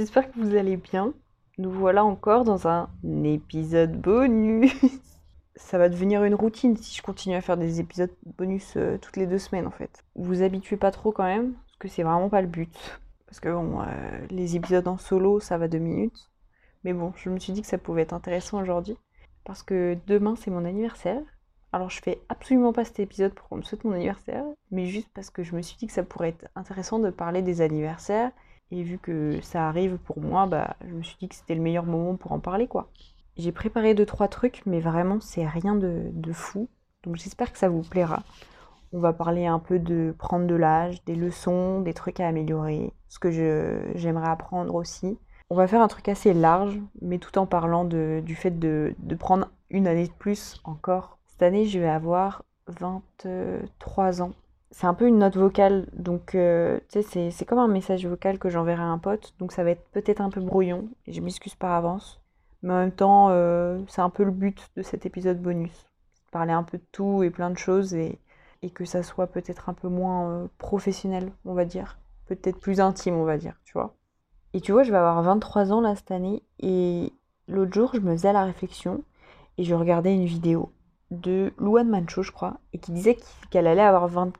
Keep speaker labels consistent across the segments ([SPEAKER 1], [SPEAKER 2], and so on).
[SPEAKER 1] J'espère que vous allez bien. Nous voilà encore dans un épisode bonus. Ça va devenir une routine si je continue à faire des épisodes bonus euh, toutes les deux semaines en fait. Vous habituez pas trop quand même, parce que c'est vraiment pas le but. Parce que bon, euh, les épisodes en solo, ça va deux minutes. Mais bon, je me suis dit que ça pouvait être intéressant aujourd'hui. Parce que demain, c'est mon anniversaire. Alors, je fais absolument pas cet épisode pour qu'on me souhaite mon anniversaire, mais juste parce que je me suis dit que ça pourrait être intéressant de parler des anniversaires. Et vu que ça arrive pour moi, bah, je me suis dit que c'était le meilleur moment pour en parler, quoi. J'ai préparé deux trois trucs, mais vraiment, c'est rien de, fou. Donc, j'espère que ça vous plaira. On va parler un peu de prendre de l'âge, des leçons, des trucs à améliorer, ce que j'aimerais apprendre aussi. On va faire un truc assez large, mais tout en parlant du fait de, de prendre une année de plus encore cette année, je vais avoir 23 ans. C'est un peu une note vocale, donc euh, tu sais, c'est comme un message vocal que j'enverrai à un pote, donc ça va être peut-être un peu brouillon, et je m'excuse par avance. Mais en même temps, euh, c'est un peu le but de cet épisode bonus. Parler un peu de tout et plein de choses, et, et que ça soit peut-être un peu moins euh, professionnel, on va dire. Peut-être plus intime, on va dire, tu vois. Et tu vois, je vais avoir 23 ans là cette année, et l'autre jour, je me faisais la réflexion, et je regardais une vidéo de Luan Mancho, je crois, et qui disait qu'elle allait avoir 24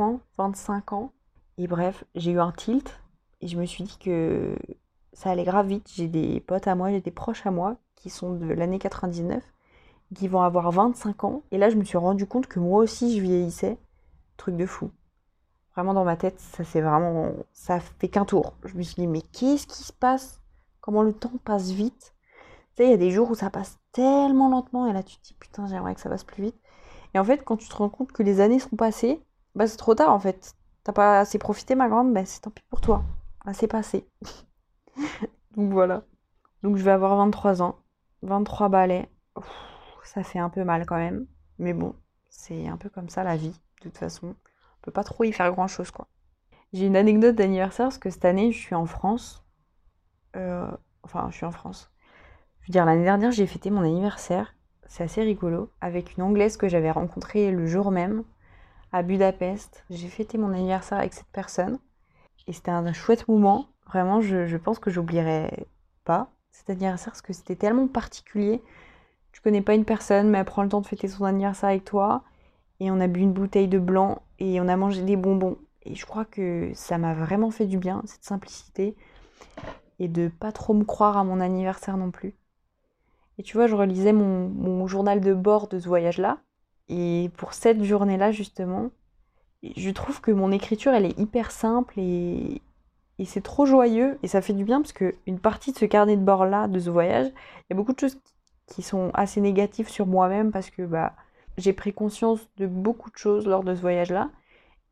[SPEAKER 1] ans, 25 ans. Et bref, j'ai eu un tilt et je me suis dit que ça allait grave vite. J'ai des potes à moi, j'ai des proches à moi qui sont de l'année 99, qui vont avoir 25 ans. Et là, je me suis rendu compte que moi aussi, je vieillissais. Truc de fou. Vraiment dans ma tête, ça c'est vraiment. Ça fait qu'un tour. Je me suis dit, mais qu'est-ce qui se passe? Comment le temps passe vite? Tu sais, il y a des jours où ça passe tellement lentement et là tu te dis putain j'aimerais que ça passe plus vite. Et en fait quand tu te rends compte que les années sont passées, bah c'est trop tard en fait. T'as pas assez profité ma grande, bah c'est tant pis pour toi. Bah, c'est passé. Donc voilà. Donc je vais avoir 23 ans, 23 balais. ça fait un peu mal quand même. Mais bon, c'est un peu comme ça la vie, de toute façon. On peut pas trop y faire grand chose quoi. J'ai une anecdote d'anniversaire parce que cette année je suis en France. Euh, enfin, je suis en France. Je veux dire, l'année dernière, j'ai fêté mon anniversaire. C'est assez rigolo. Avec une Anglaise que j'avais rencontrée le jour même à Budapest. J'ai fêté mon anniversaire avec cette personne. Et c'était un chouette moment. Vraiment, je, pense que j'oublierai pas cet anniversaire parce que c'était tellement particulier. Tu connais pas une personne, mais elle prend le temps de fêter son anniversaire avec toi. Et on a bu une bouteille de blanc et on a mangé des bonbons. Et je crois que ça m'a vraiment fait du bien, cette simplicité. Et de pas trop me croire à mon anniversaire non plus. Et tu vois, je relisais mon, journal de bord de ce voyage-là. Et pour cette journée-là, justement, je trouve que mon écriture, elle est hyper simple et, c'est trop joyeux. Et ça fait du bien parce qu'une partie de ce carnet de bord-là, de ce voyage, il y a beaucoup de choses qui sont assez négatives sur moi-même parce que bah, j'ai pris conscience de beaucoup de choses lors de ce voyage-là.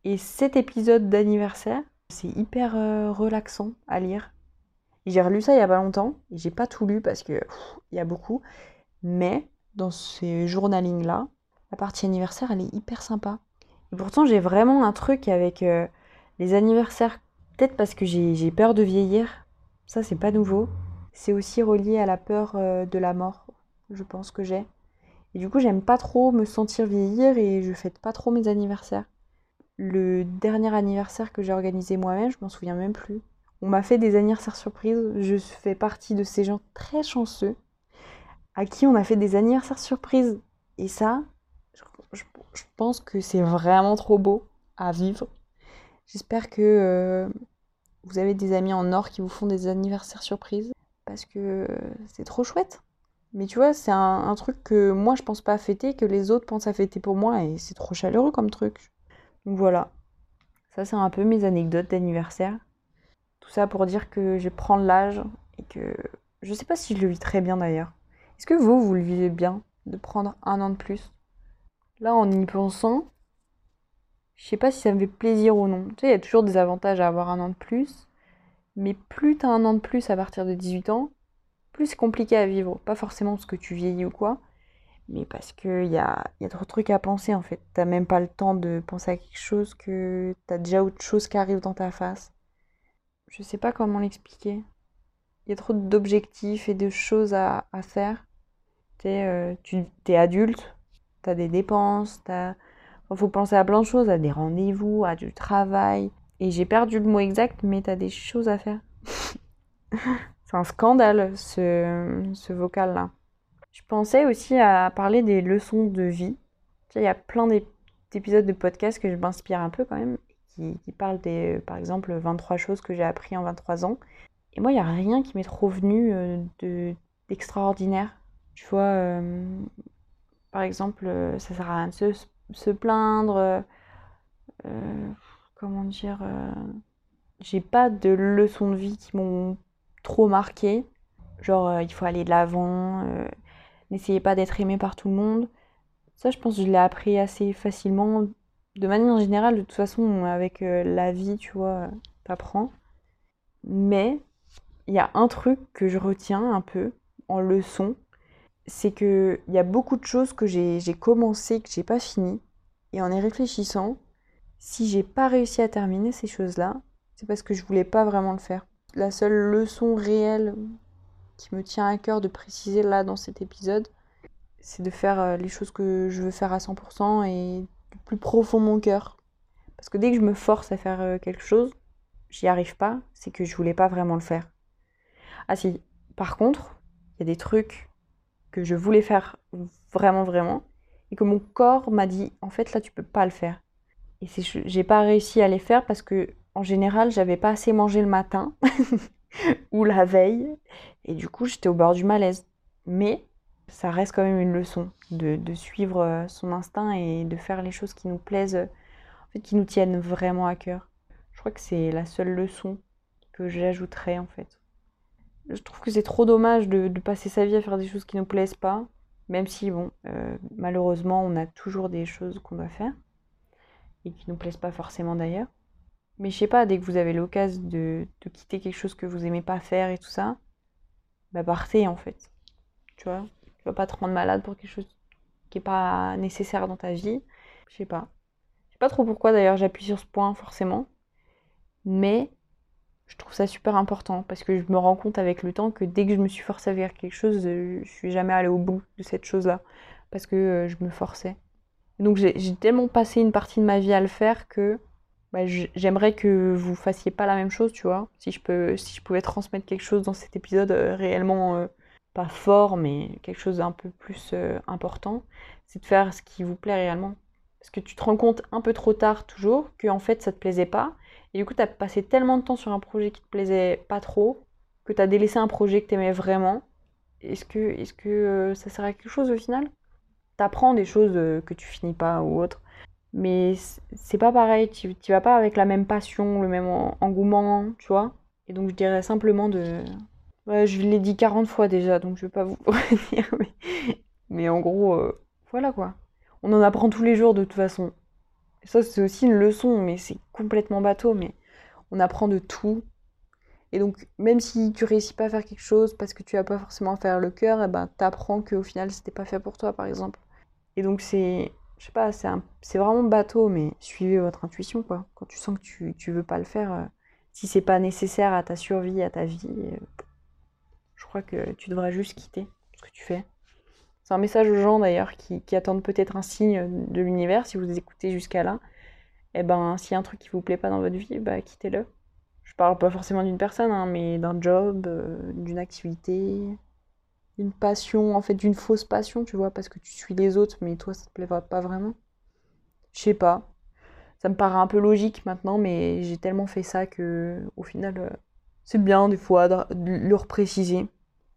[SPEAKER 1] Et cet épisode d'anniversaire, c'est hyper euh, relaxant à lire. J'ai relu ça il y a pas longtemps. J'ai pas tout lu parce que il y a beaucoup. Mais dans ces journalings-là, la partie anniversaire, elle est hyper sympa. Et pourtant, j'ai vraiment un truc avec euh, les anniversaires. Peut-être parce que j'ai peur de vieillir. Ça, c'est pas nouveau. C'est aussi relié à la peur euh, de la mort, je pense que j'ai. Et du coup, j'aime pas trop me sentir vieillir et je fête pas trop mes anniversaires. Le dernier anniversaire que j'ai organisé moi-même, je m'en souviens même plus. On m'a fait des anniversaires surprises. Je fais partie de ces gens très chanceux à qui on a fait des anniversaires surprises. Et ça, je, pense que c'est vraiment trop beau à vivre. J'espère que euh, vous avez des amis en or qui vous font des anniversaires surprises parce que c'est trop chouette. Mais tu vois, c'est un, un, truc que moi je pense pas à fêter, que les autres pensent à fêter pour moi et c'est trop chaleureux comme truc. Donc voilà. Ça, c'est un peu mes anecdotes d'anniversaire. Tout ça pour dire que je prends l'âge et que je sais pas si je le vis très bien d'ailleurs. Est-ce que vous, vous le vivez bien de prendre un an de plus? Là, en y pensant, je sais pas si ça me fait plaisir ou non. Tu sais, il y a toujours des avantages à avoir un an de plus, mais plus t'as un an de plus à partir de 18 ans, plus c'est compliqué à vivre. Pas forcément parce que tu vieillis ou quoi, mais parce qu'il y a, y a trop de trucs à penser en fait. T'as même pas le temps de penser à quelque chose que t'as déjà autre chose qui arrive dans ta face je sais pas comment l'expliquer. Il y a trop d'objectifs et de choses à, faire. Euh, tu es adulte, tu des dépenses, il faut penser à plein de choses, à des rendez-vous, à du travail. Et j'ai perdu le mot exact, mais tu as des choses à faire. C'est un scandale, ce, ce vocal-là. Je pensais aussi à parler des leçons de vie. Il y a plein d'épisodes de podcast que je m'inspire un peu quand même, qui, parlent des, par exemple, 23 choses que j'ai appris en 23 ans. Et moi, il n'y a rien qui m'est trop venu euh, de, d'extraordinaire. Tu vois, euh, par exemple, euh, ça sert à rien de se, se plaindre. euh, comment dire J'ai pas de leçons de vie qui m'ont trop marqué. Genre, euh, il faut aller de l'avant, euh, n'essayez pas d'être aimé par tout le monde. Ça, je pense que je l'ai appris assez facilement. De manière générale, de toute façon, avec euh, la vie, tu vois, t'apprends. Mais il y a un truc que je retiens un peu en leçon, c'est que il y a beaucoup de choses que j'ai commencé, que j'ai pas fini. Et en y réfléchissant, si j'ai pas réussi à terminer ces choses-là, c'est parce que je voulais pas vraiment le faire. La seule leçon réelle qui me tient à cœur de préciser là dans cet épisode, c'est de faire euh, les choses que je veux faire à 100% et du plus profond mon cœur. Parce que dès que je me force à faire euh, quelque chose, j'y arrive pas, c'est que je voulais pas vraiment le faire. Ah si, par contre, il y a des trucs que je voulais faire vraiment vraiment et que mon corps m'a dit en fait là tu peux pas le faire. Et j'ai pas réussi à les faire parce que en général, j'avais pas assez mangé le matin ou la veille et du coup, j'étais au bord du malaise. Mais ça reste quand même une leçon de, suivre euh, son instinct et de faire les choses qui nous plaisent, qui nous tiennent vraiment à cœur. Je crois que c'est la seule leçon que j'ajouterais en fait. Je trouve que c'est trop dommage de, passer sa vie à faire des choses qui nous plaisent pas, même si, bon, euh, malheureusement, on a toujours des choses qu'on doit faire et qui nous plaisent pas forcément d'ailleurs. Mais je sais pas, dès que vous avez l'occasion de, de quitter quelque chose que vous aimez pas faire et tout ça, bah partez en fait. Tu vois, tu vas pas te rendre malade pour quelque chose qui est pas nécessaire dans ta vie. Je sais pas. Je sais pas trop pourquoi d'ailleurs j'appuie sur ce point forcément. Mais je trouve ça super important parce que je me rends compte avec le temps que dès que je me suis forcée à faire quelque chose, euh, je suis jamais allée au bout de cette chose-là parce que euh, je me forçais. Donc j'ai tellement passé une partie de ma vie à le faire que bah, j'aimerais que vous fassiez pas la même chose, tu vois. Si je peux, si je pouvais transmettre quelque chose dans cet épisode euh, réellement pas fort, mais quelque chose d'un peu plus important, c'est de faire ce qui vous plaît réellement. Parce que tu te rends compte un peu trop tard toujours que en fait ça te plaisait pas, et du coup t'as passé tellement de temps sur un projet qui te plaisait pas trop que t'as délaissé un projet que t'aimais vraiment. Est-ce que, est-ce que euh, ça sert à quelque chose au final? T'apprends des choses euh, que tu finis pas ou autre. Mais c'est pas pareil, tu, tu vas pas avec la même passion, le même en- engouement, tu vois? Et donc je dirais simplement de... Ouais, je l'ai dit 40 fois déjà, donc je vais pas vous redire, mais, mais en gros, euh, voilà quoi. On en apprend tous les jours de toute façon. Et ça, c'est aussi une leçon, mais c'est complètement bateau, mais on apprend de tout. Et donc, même si tu réussis pas à faire quelque chose parce que tu as pas forcément à faire le cœur, et ben t'apprends qu'au final c'était pas fait pour toi, par exemple. Et donc c'est, je sais pas, c'est vraiment bateau, mais suivez votre intuition, quoi. Quand tu sens que tu, tu veux pas le faire, euh, si c'est pas nécessaire à ta survie, à ta vie, euh, je crois que tu devrais juste quitter ce que tu fais. C'est un message aux gens d'ailleurs qui, qui attendent peut-être un signe de l'univers, si vous écoutez jusqu'à là. Et ben, s'il y a un truc qui vous plaît pas dans votre vie, bah quittez-le. Je parle pas forcément d'une personne, hein, mais d'un job, euh, d'une activité, d'une passion, en fait d'une fausse passion, tu vois, parce que tu suis les autres, mais toi ça te plaît pas vraiment. Je sais pas. Ça me paraît un peu logique maintenant, mais j'ai tellement fait ça que au final, euh, c'est bien des fois de, le repréciser.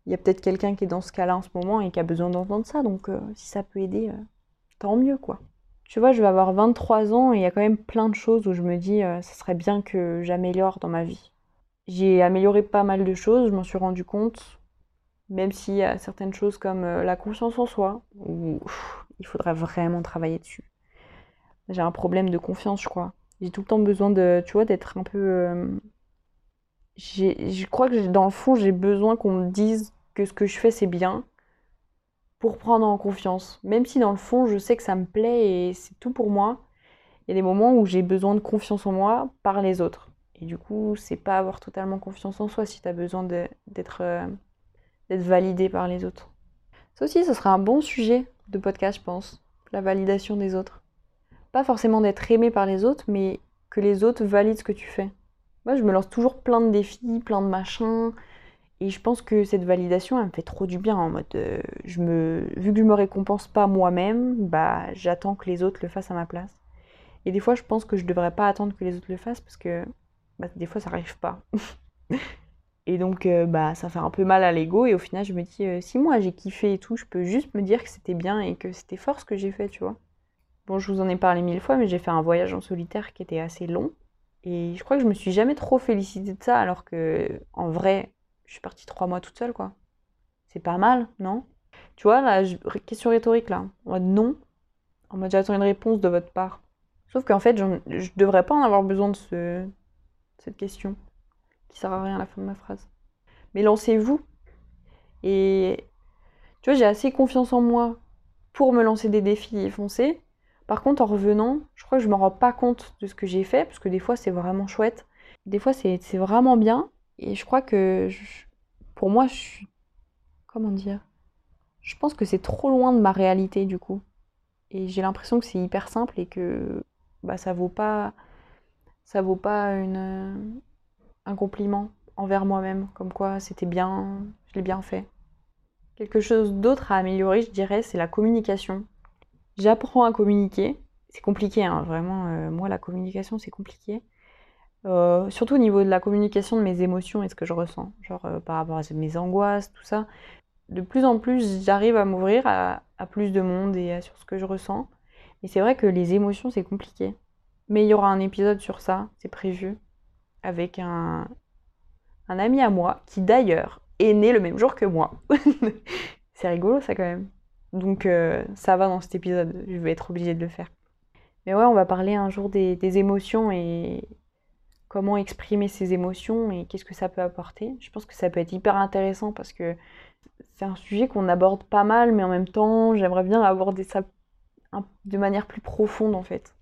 [SPEAKER 1] Il y a peut-être quelqu'un qui est dans ce cas-là en ce moment et qui a besoin d'entendre ça, donc euh, si ça peut aider, tant mieux quoi. Tu vois, je vais avoir 23 ans et il y a quand même plein de choses où je me dis, euh, ça serait bien que j'améliore dans ma vie. J'ai amélioré pas mal de choses, je m'en suis rendu compte, même s'il y a certaines choses comme euh, la confiance en soi, où il faudrait vraiment travailler dessus. J'ai un problème de confiance, je crois. J'ai tout le temps besoin de, tu vois, d'être un peu... euh, je crois que dans le fond, j'ai besoin qu'on me dise que ce que je fais, c'est bien pour prendre en confiance. Même si dans le fond, je sais que ça me plaît et c'est tout pour moi, il y a des moments où j'ai besoin de confiance en moi par les autres. Et du coup, c'est pas avoir totalement confiance en soi si tu as besoin d'être euh, validé par les autres. Ça aussi, ce serait un bon sujet de podcast, je pense. La validation des autres. Pas forcément d'être aimé par les autres, mais que les autres valident ce que tu fais. Moi, je me lance toujours plein de défis, plein de machins. Et je pense que cette validation, elle me fait trop du bien en mode, euh, je me, vu que je me récompense pas moi-même, bah j'attends que les autres le fassent à ma place. Et des fois, je pense que je devrais pas attendre que les autres le fassent parce que bah, des fois, ça arrive pas. et donc, euh, bah ça fait un peu mal à l'ego. Et au final, je me dis, euh, si moi j'ai kiffé et tout, je peux juste me dire que c'était bien et que c'était fort ce que j'ai fait, tu vois. Bon, je vous en ai parlé mille fois, mais j'ai fait un voyage en solitaire qui était assez long. Et je crois que je me suis jamais trop félicitée de ça, alors que en vrai, je suis partie trois mois toute seule, quoi. C'est pas mal, non? Tu vois, la question rhétorique, là, en mode non, en mode j'attends une réponse de votre part. Sauf qu'en fait, je devrais pas en avoir besoin de ce, cette question, qui sert à rien à la fin de ma phrase. Mais lancez-vous. Et tu vois, j'ai assez confiance en moi pour me lancer des défis et foncer. Par contre, en revenant, je crois que je me rends pas compte de ce que j'ai fait, parce que des fois, c'est vraiment chouette. Des fois, c'est vraiment bien. Et je crois que pour moi, je suis. Comment dire Je pense que c'est trop loin de ma réalité du coup. Et j'ai l'impression que c'est hyper simple et que bah, ça vaut pas. Ça vaut pas une, un compliment envers moi-même, comme quoi c'était bien, je l'ai bien fait. Quelque chose d'autre à améliorer, je dirais, c'est la communication. J'apprends à communiquer. C'est compliqué, hein, vraiment. Euh, moi, la communication, c'est compliqué. Euh, surtout au niveau de la communication de mes émotions et ce que je ressens, genre euh, par rapport à mes angoisses, tout ça. De plus en plus, j'arrive à m'ouvrir à, plus de monde et sur ce que je ressens. Et c'est vrai que les émotions, c'est compliqué. Mais il y aura un épisode sur ça, c'est prévu, avec un, un ami à moi, qui d'ailleurs est né le même jour que moi. c'est rigolo ça quand même. Donc euh, ça va dans cet épisode, je vais être obligée de le faire. Mais ouais, on va parler un jour des, des émotions et, comment exprimer ses émotions et qu'est-ce que ça peut apporter. Je pense que ça peut être hyper intéressant parce que c'est un sujet qu'on aborde pas mal, mais en même temps, j'aimerais bien aborder ça de manière plus profonde en fait,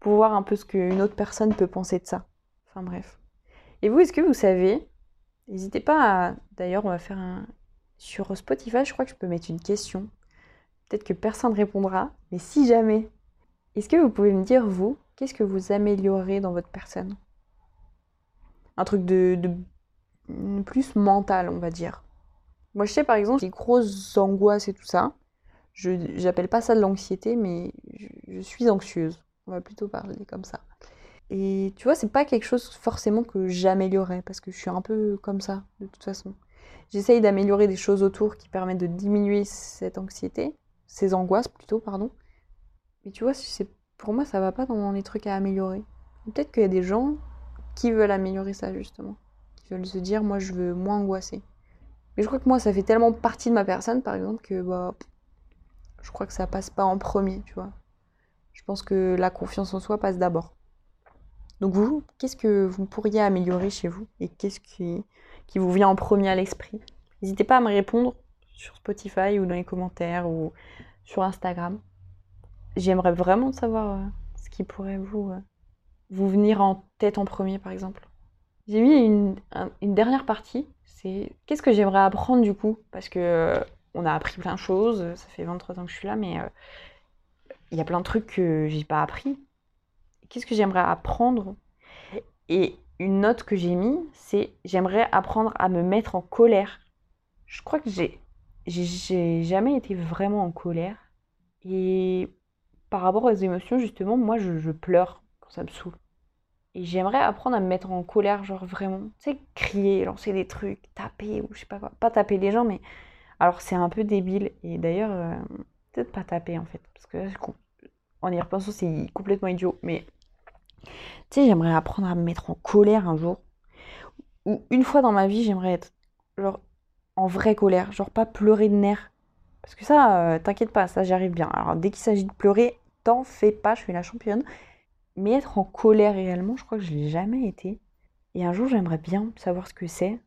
[SPEAKER 1] pour voir un peu ce qu'une autre personne peut penser de ça. Enfin bref. Et vous, est-ce que vous savez N'hésitez pas à... D'ailleurs, on va faire un... Sur Spotify, je crois que je peux mettre une question. Peut-être que personne ne répondra, mais si jamais, est-ce que vous pouvez me dire, vous, qu'est-ce que vous améliorez dans votre personne? Un truc de, plus mental, on va dire. Moi, je sais par exemple, les grosses angoisses et tout ça, je j'appelle pas ça de l'anxiété, mais je, suis anxieuse. On va plutôt parler comme ça. Et tu vois, c'est pas quelque chose forcément que j'améliorerais, parce que je suis un peu comme ça, de toute façon. J'essaye d'améliorer des choses autour qui permettent de diminuer cette anxiété, ces angoisses plutôt, pardon. Mais tu vois, pour moi, ça va pas dans les trucs à améliorer. Peut-être qu'il y a des gens qui veulent améliorer ça justement, qui veulent se dire moi je veux moins angoisser. Mais je crois que moi ça fait tellement partie de ma personne par exemple que bah je crois que ça passe pas en premier, tu vois. Je pense que la confiance en soi passe d'abord. Donc vous, qu'est-ce que vous pourriez améliorer chez vous et qu'est-ce qui, qui vous vient en premier à l'esprit? N'hésitez pas à me répondre sur Spotify ou dans les commentaires ou sur Instagram. J'aimerais vraiment savoir euh, ce qui pourrait vous euh, vous venir en tête en premier, par exemple J'ai mis une, dernière partie, c'est qu'est-ce que j'aimerais apprendre du coup? Parce que euh, on a appris plein de choses, ça fait 23 ans que je suis là, mais euh, il y a plein de trucs que j'ai pas appris. Qu'est-ce que j'aimerais apprendre? Et une note que j'ai mis, c'est j'aimerais apprendre à me mettre en colère. Je crois que j'ai j'ai jamais été vraiment en colère. Et par rapport aux émotions, justement, moi, je pleure quand ça me saoule. Et j'aimerais apprendre à me mettre en colère, genre vraiment, tu sais, crier, lancer des trucs, taper ou je sais pas quoi. Pas taper les gens, mais. Alors c'est un peu débile. Et d'ailleurs, euh, peut-être pas taper en fait. Parce que en y repensant, c'est complètement idiot. Mais tu sais, j'aimerais apprendre à me mettre en colère un jour. Ou une fois dans ma vie, j'aimerais être genre en vraie colère. Genre pas pleurer de nerfs. Parce que ça, euh, t'inquiète pas, ça j'arrive bien. Alors dès qu'il s'agit de pleurer, t'en fais pas, je suis la championne. Mais être en colère réellement, je crois que je l'ai jamais été. Et un jour, j'aimerais bien savoir ce que c'est.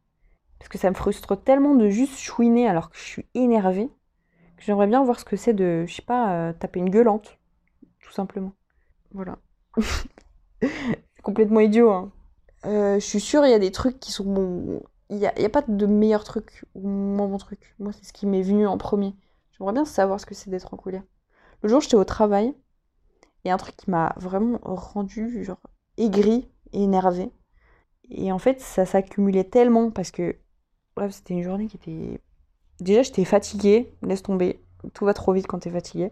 [SPEAKER 1] Parce que ça me frustre tellement de juste chouiner alors que je suis énervée. Que j'aimerais bien voir ce que c'est de, je sais pas, euh, taper une gueulante. Tout simplement. Voilà. complètement idiot, hein. Euh, je suis sûre, il y a des trucs qui sont bons. Il n'y a, a, pas de meilleur truc ou moins bon truc. Moi, c'est ce qui m'est venu en premier. J'aimerais bien savoir ce que c'est d'être en colère. Le jour, j'étais au travail et un truc qui m'a vraiment rendu genre aigri et énervé. Et en fait, ça s'accumulait tellement parce que Bref, c'était une journée qui était. Déjà, j'étais fatiguée, laisse tomber. Tout va trop vite quand t'es fatiguée.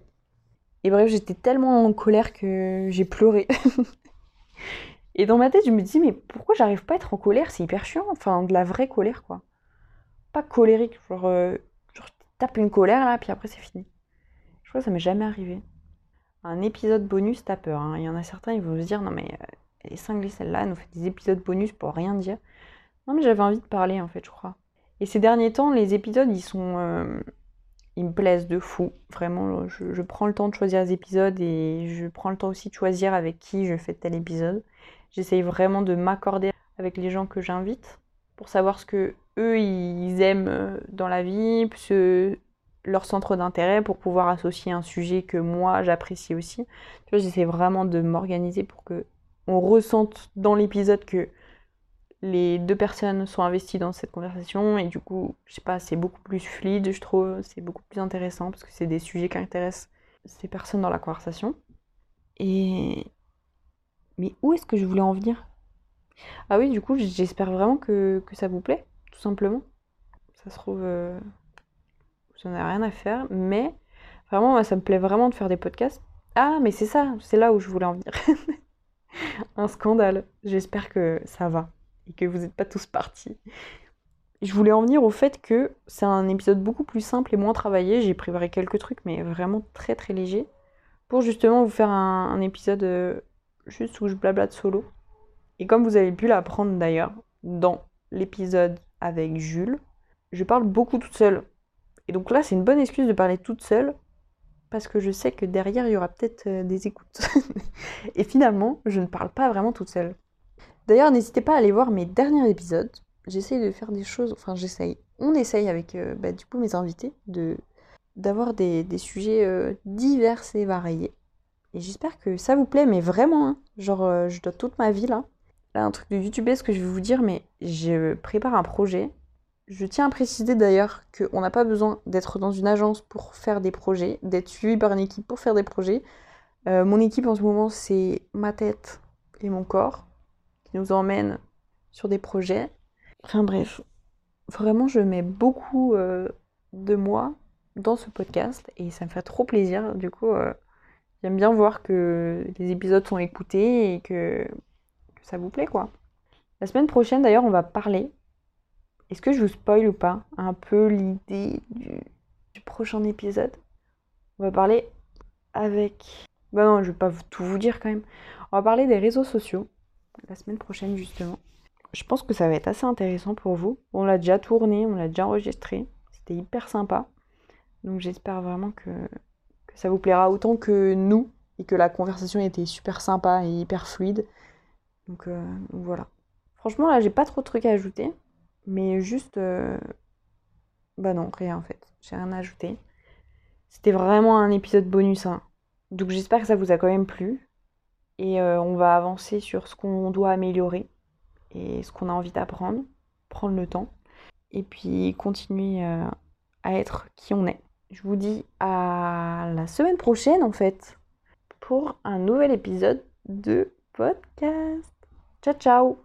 [SPEAKER 1] Et bref, j'étais tellement en colère que j'ai pleuré. Et dans ma tête, je me dis, mais pourquoi j'arrive pas à être en colère? C'est hyper chiant. Enfin, de la vraie colère, quoi. Pas colérique, genre, euh, genre tu tapes une colère là, puis après c'est fini. Je crois que ça m'est jamais arrivé. Un épisode bonus, t'as peur. hein. Il y en a certains, ils vont se dire, non mais euh, elle est cinglée celle-là, elle nous fait des épisodes bonus pour rien dire. Non mais j'avais envie de parler en fait, je crois. Et ces derniers temps, les épisodes, ils sont... euh, ils me plaisent de fou. Vraiment, je, prends le temps de choisir les épisodes et je prends le temps aussi de choisir avec qui je fais tel épisode. J'essaye vraiment de m'accorder avec les gens que j'invite pour savoir ce que eux ils aiment euh, dans la vie, leur centre d'intérêt pour pouvoir associer un sujet que moi j'apprécie aussi. Tu vois, j'essaie vraiment de m'organiser pour que on ressente dans l'épisode que les deux personnes sont investies dans cette conversation et du coup, je sais pas, c'est beaucoup plus fluide, je trouve, c'est beaucoup plus intéressant parce que c'est des sujets qui intéressent ces personnes dans la conversation. Et mais où est-ce que je voulais en venir? Ah oui, du coup, j'espère vraiment que, que ça vous plaît, tout simplement. Ça se trouve, euh, n'en avez rien à faire, mais vraiment, ça me plaît vraiment de faire des podcasts. Ah, mais c'est ça, c'est là où je voulais en venir. Un scandale. J'espère que ça va et que vous n'êtes pas tous partis. Je voulais en venir au fait que c'est un épisode beaucoup plus simple et moins travaillé. J'ai préparé quelques trucs, mais vraiment très très léger, pour justement vous faire un, un épisode euh, juste où je blablate solo. Et comme vous avez pu l'apprendre d'ailleurs dans l'épisode avec Jules, je parle beaucoup toute seule. Et donc là, c'est une bonne excuse de parler toute seule, parce que je sais que derrière, il y aura peut-être euh, des écoutes. Et finalement, je ne parle pas vraiment toute seule. D'ailleurs, n'hésitez pas à aller voir mes derniers épisodes. J'essaye de faire des choses, enfin j'essaye, on essaye avec euh, bah, du coup mes invités de d'avoir des, sujets euh, divers et variés. Et j'espère que ça vous plaît, mais vraiment, hein. genre je dois toute ma vie là. Là, un truc de YouTuber, ce que je vais vous dire, mais je prépare un projet. Je tiens à préciser d'ailleurs qu'on n'a pas besoin d'être dans une agence pour faire des projets, d'être suivi par une équipe pour faire des projets. Euh, mon équipe en ce moment, c'est ma tête et mon corps qui nous emmènent sur des projets. Enfin bref, vraiment, je mets beaucoup euh, de moi dans ce podcast et ça me fait trop plaisir. Du coup, euh, j'aime bien voir que les épisodes sont écoutés et que, que ça vous plaît, quoi. La semaine prochaine, d'ailleurs, on va parler. Est-ce que je vous spoil ou pas Un peu l'idée du, prochain épisode? On va parler avec. Bah non, je vais pas tout vous dire quand même. On va parler des réseaux sociaux la semaine prochaine, justement. Je pense que ça va être assez intéressant pour vous. On l'a déjà tourné, on l'a déjà enregistré. C'était hyper sympa. Donc j'espère vraiment que, ça vous plaira autant que nous et que la conversation était super sympa et hyper fluide. Donc, euh, voilà. Franchement, là, j'ai pas trop de trucs à ajouter. Mais juste. euh, Bah non, rien en fait. J'ai rien à ajouter. C'était vraiment un épisode bonus. hein. Donc j'espère que ça vous a quand même plu. Et euh, on va avancer sur ce qu'on doit améliorer et ce qu'on a envie d'apprendre, prendre le temps, et puis continuer euh, à être qui on est. Je vous dis à la semaine prochaine en fait pour un nouvel épisode de podcast. Ciao ciao